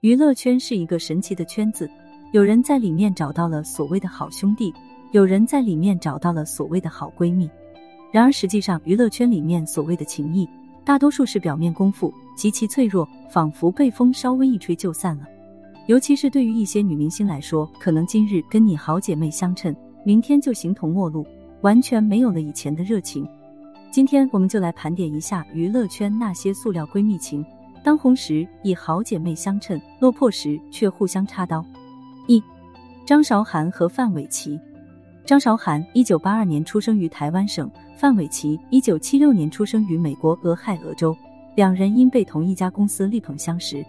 娱乐圈是一个神奇的圈子，有人在里面找到了所谓的好兄弟，有人在里面找到了所谓的好闺蜜。然而，实际上娱乐圈里面所谓的情谊，大多数是表面功夫，极其脆弱，仿佛被风稍微一吹就散了。尤其是对于一些女明星来说，可能今日跟你好姐妹相称，明天就形同陌路，完全没有了以前的热情。今天我们就来盘点一下娱乐圈那些塑料闺蜜情。当红时以好姐妹相称，落魄时却互相插刀。一，张韶涵和范玮琪。张韶涵一九八二年出生于台湾省，范玮琪一九七六年出生于美国俄亥俄州。两人因被同一家公司力捧相识。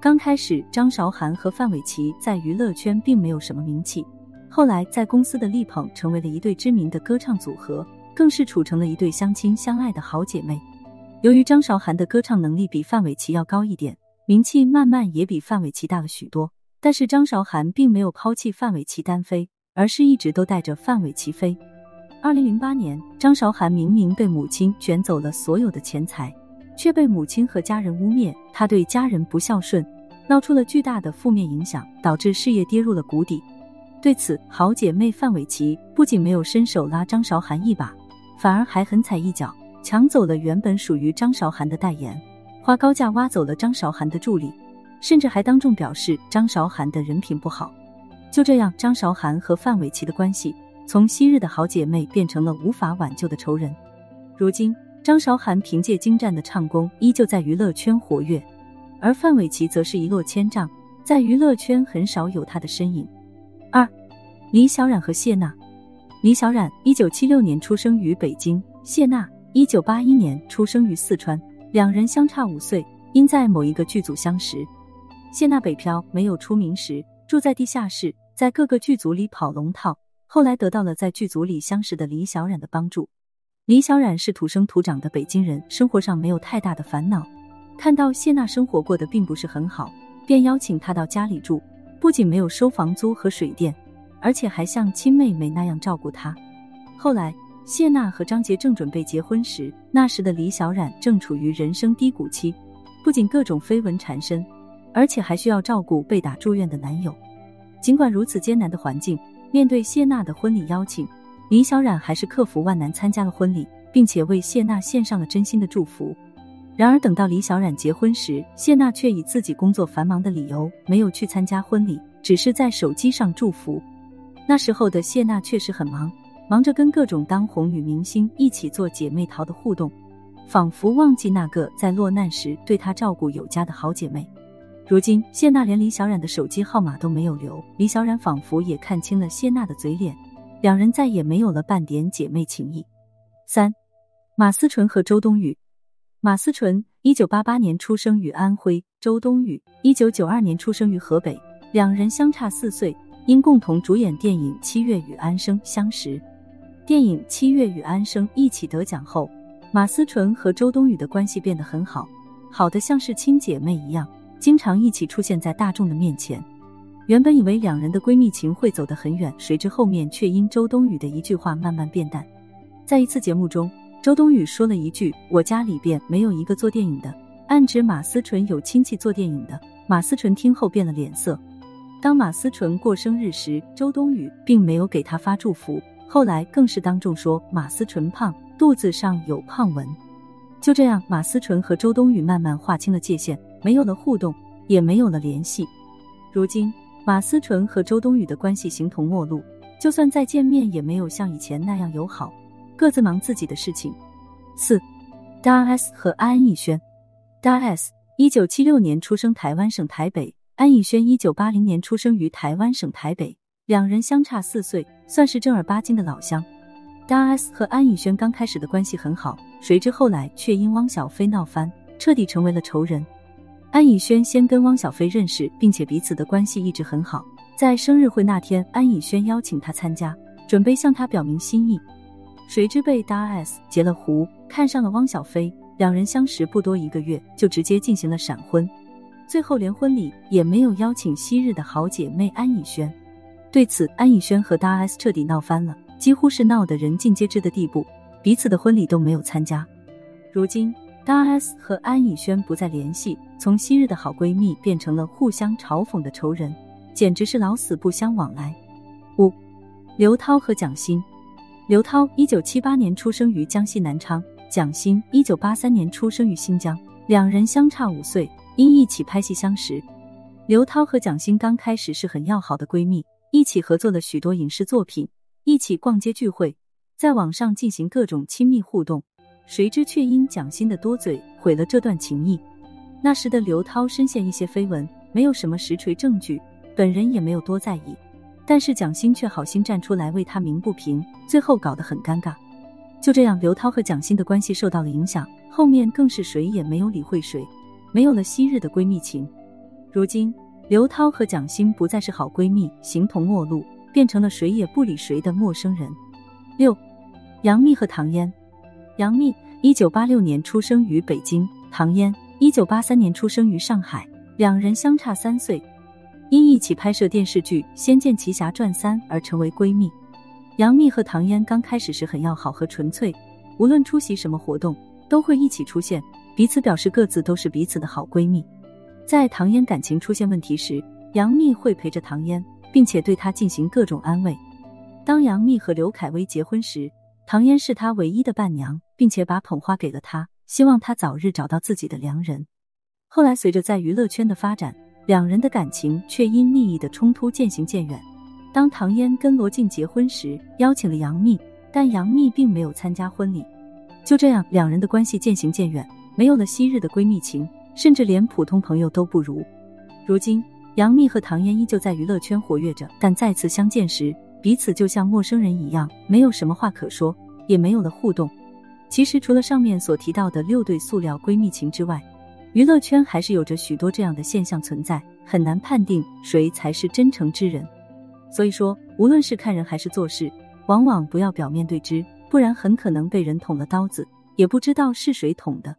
刚开始，张韶涵和范玮琪在娱乐圈并没有什么名气，后来在公司的力捧，成为了一对知名的歌唱组合，更是处成了一对相亲相爱的好姐妹。由于张韶涵的歌唱能力比范玮琪要高一点，名气慢慢也比范玮琪大了许多。但是张韶涵并没有抛弃范玮琪单飞，而是一直都带着范玮琪飞。二零零八年，张韶涵明明被母亲卷走了所有的钱财，却被母亲和家人污蔑她对家人不孝顺，闹出了巨大的负面影响，导致事业跌入了谷底。对此，好姐妹范玮琪不仅没有伸手拉张韶涵一把，反而还狠踩一脚。抢走了原本属于张韶涵的代言，花高价挖走了张韶涵的助理，甚至还当众表示张韶涵的人品不好。就这样，张韶涵和范玮琪的关系从昔日的好姐妹变成了无法挽救的仇人。如今，张韶涵凭借精湛的唱功依旧在娱乐圈活跃，而范玮琪则是一落千丈，在娱乐圈很少有她的身影。二，李小冉和谢娜。李小冉一九七六年出生于北京，谢娜。一九八一年出生于四川，两人相差五岁，因在某一个剧组相识。谢娜北漂没有出名时，住在地下室，在各个剧组里跑龙套。后来得到了在剧组里相识的李小冉的帮助。李小冉是土生土长的北京人，生活上没有太大的烦恼。看到谢娜生活过得并不是很好，便邀请她到家里住，不仅没有收房租和水电，而且还像亲妹妹那样照顾她。后来。谢娜和张杰正准备结婚时，那时的李小冉正处于人生低谷期，不仅各种绯闻缠身，而且还需要照顾被打住院的男友。尽管如此艰难的环境，面对谢娜的婚礼邀请，李小冉还是克服万难参加了婚礼，并且为谢娜献上了真心的祝福。然而，等到李小冉结婚时，谢娜却以自己工作繁忙的理由没有去参加婚礼，只是在手机上祝福。那时候的谢娜确实很忙。忙着跟各种当红女明星一起做姐妹淘的互动，仿佛忘记那个在落难时对她照顾有加的好姐妹。如今谢娜连李小冉的手机号码都没有留，李小冉仿佛也看清了谢娜的嘴脸，两人再也没有了半点姐妹情谊。三，马思纯和周冬雨。马思纯一九八八年出生于安徽，周冬雨一九九二年出生于河北，两人相差四岁，因共同主演电影《七月与安生》相识。电影《七月与安生》一起得奖后，马思纯和周冬雨的关系变得很好，好的像是亲姐妹一样，经常一起出现在大众的面前。原本以为两人的闺蜜情会走得很远，谁知后面却因周冬雨的一句话慢慢变淡。在一次节目中，周冬雨说了一句：“我家里边没有一个做电影的”，暗指马思纯有亲戚做电影的。马思纯听后变了脸色。当马思纯过生日时，周冬雨并没有给她发祝福。后来更是当众说马思纯胖，肚子上有胖纹。就这样，马思纯和周冬雨慢慢划清了界限，没有了互动，也没有了联系。如今，马思纯和周冬雨的关系形同陌路，就算再见面，也没有像以前那样友好，各自忙自己的事情。四，大 S 和安以轩。大 S 一九七六年出生台湾省台北，安以轩一九八零年出生于台湾省台北。两人相差四岁，算是正儿八经的老乡。大 S 和安以轩刚开始的关系很好，谁知后来却因汪小菲闹翻，彻底成为了仇人。安以轩先跟汪小菲认识，并且彼此的关系一直很好。在生日会那天，安以轩邀请他参加，准备向他表明心意，谁知被大 S 截了胡，看上了汪小菲。两人相识不多一个月，就直接进行了闪婚，最后连婚礼也没有邀请昔日的好姐妹安以轩。对此，安以轩和大 S 彻底闹翻了，几乎是闹得人尽皆知的地步，彼此的婚礼都没有参加。如今，大 S 和安以轩不再联系，从昔日的好闺蜜变成了互相嘲讽的仇人，简直是老死不相往来。五，刘涛和蒋欣。刘涛一九七八年出生于江西南昌，蒋欣一九八三年出生于新疆，两人相差五岁，因一起拍戏相识。刘涛和蒋欣刚开始是很要好的闺蜜，一起合作了许多影视作品，一起逛街聚会，在网上进行各种亲密互动。谁知却因蒋欣的多嘴毁了这段情谊。那时的刘涛深陷一些绯闻，没有什么实锤证据，本人也没有多在意。但是蒋欣却好心站出来为他鸣不平，最后搞得很尴尬。就这样，刘涛和蒋欣的关系受到了影响，后面更是谁也没有理会谁，没有了昔日的闺蜜情。如今，刘涛和蒋欣不再是好闺蜜，形同陌路，变成了谁也不理谁的陌生人。六，杨幂和唐嫣。杨幂一九八六年出生于北京，唐嫣一九八三年出生于上海，两人相差三岁，因一起拍摄电视剧《仙剑奇侠传三》而成为闺蜜。杨幂和唐嫣刚开始时很要好和纯粹，无论出席什么活动都会一起出现，彼此表示各自都是彼此的好闺蜜。在唐嫣感情出现问题时，杨幂会陪着唐嫣，并且对她进行各种安慰。当杨幂和刘恺威结婚时，唐嫣是她唯一的伴娘。并且把捧花给了他，希望他早日找到自己的良人。后来，随着在娱乐圈的发展，两人的感情却因利益的冲突渐行渐远。当唐嫣跟罗晋结婚时，邀请了杨幂，但杨幂并没有参加婚礼。就这样，两人的关系渐行渐远，没有了昔日的闺蜜情，甚至连普通朋友都不如。如今，杨幂和唐嫣依旧在娱乐圈活跃着，但再次相见时，彼此就像陌生人一样，没有什么话可说，也没有了互动。其实，除了上面所提到的六对塑料闺蜜情之外，娱乐圈还是有着许多这样的现象存在，很难判定谁才是真诚之人。所以说，无论是看人还是做事，往往不要表面对之，不然很可能被人捅了刀子，也不知道是谁捅的。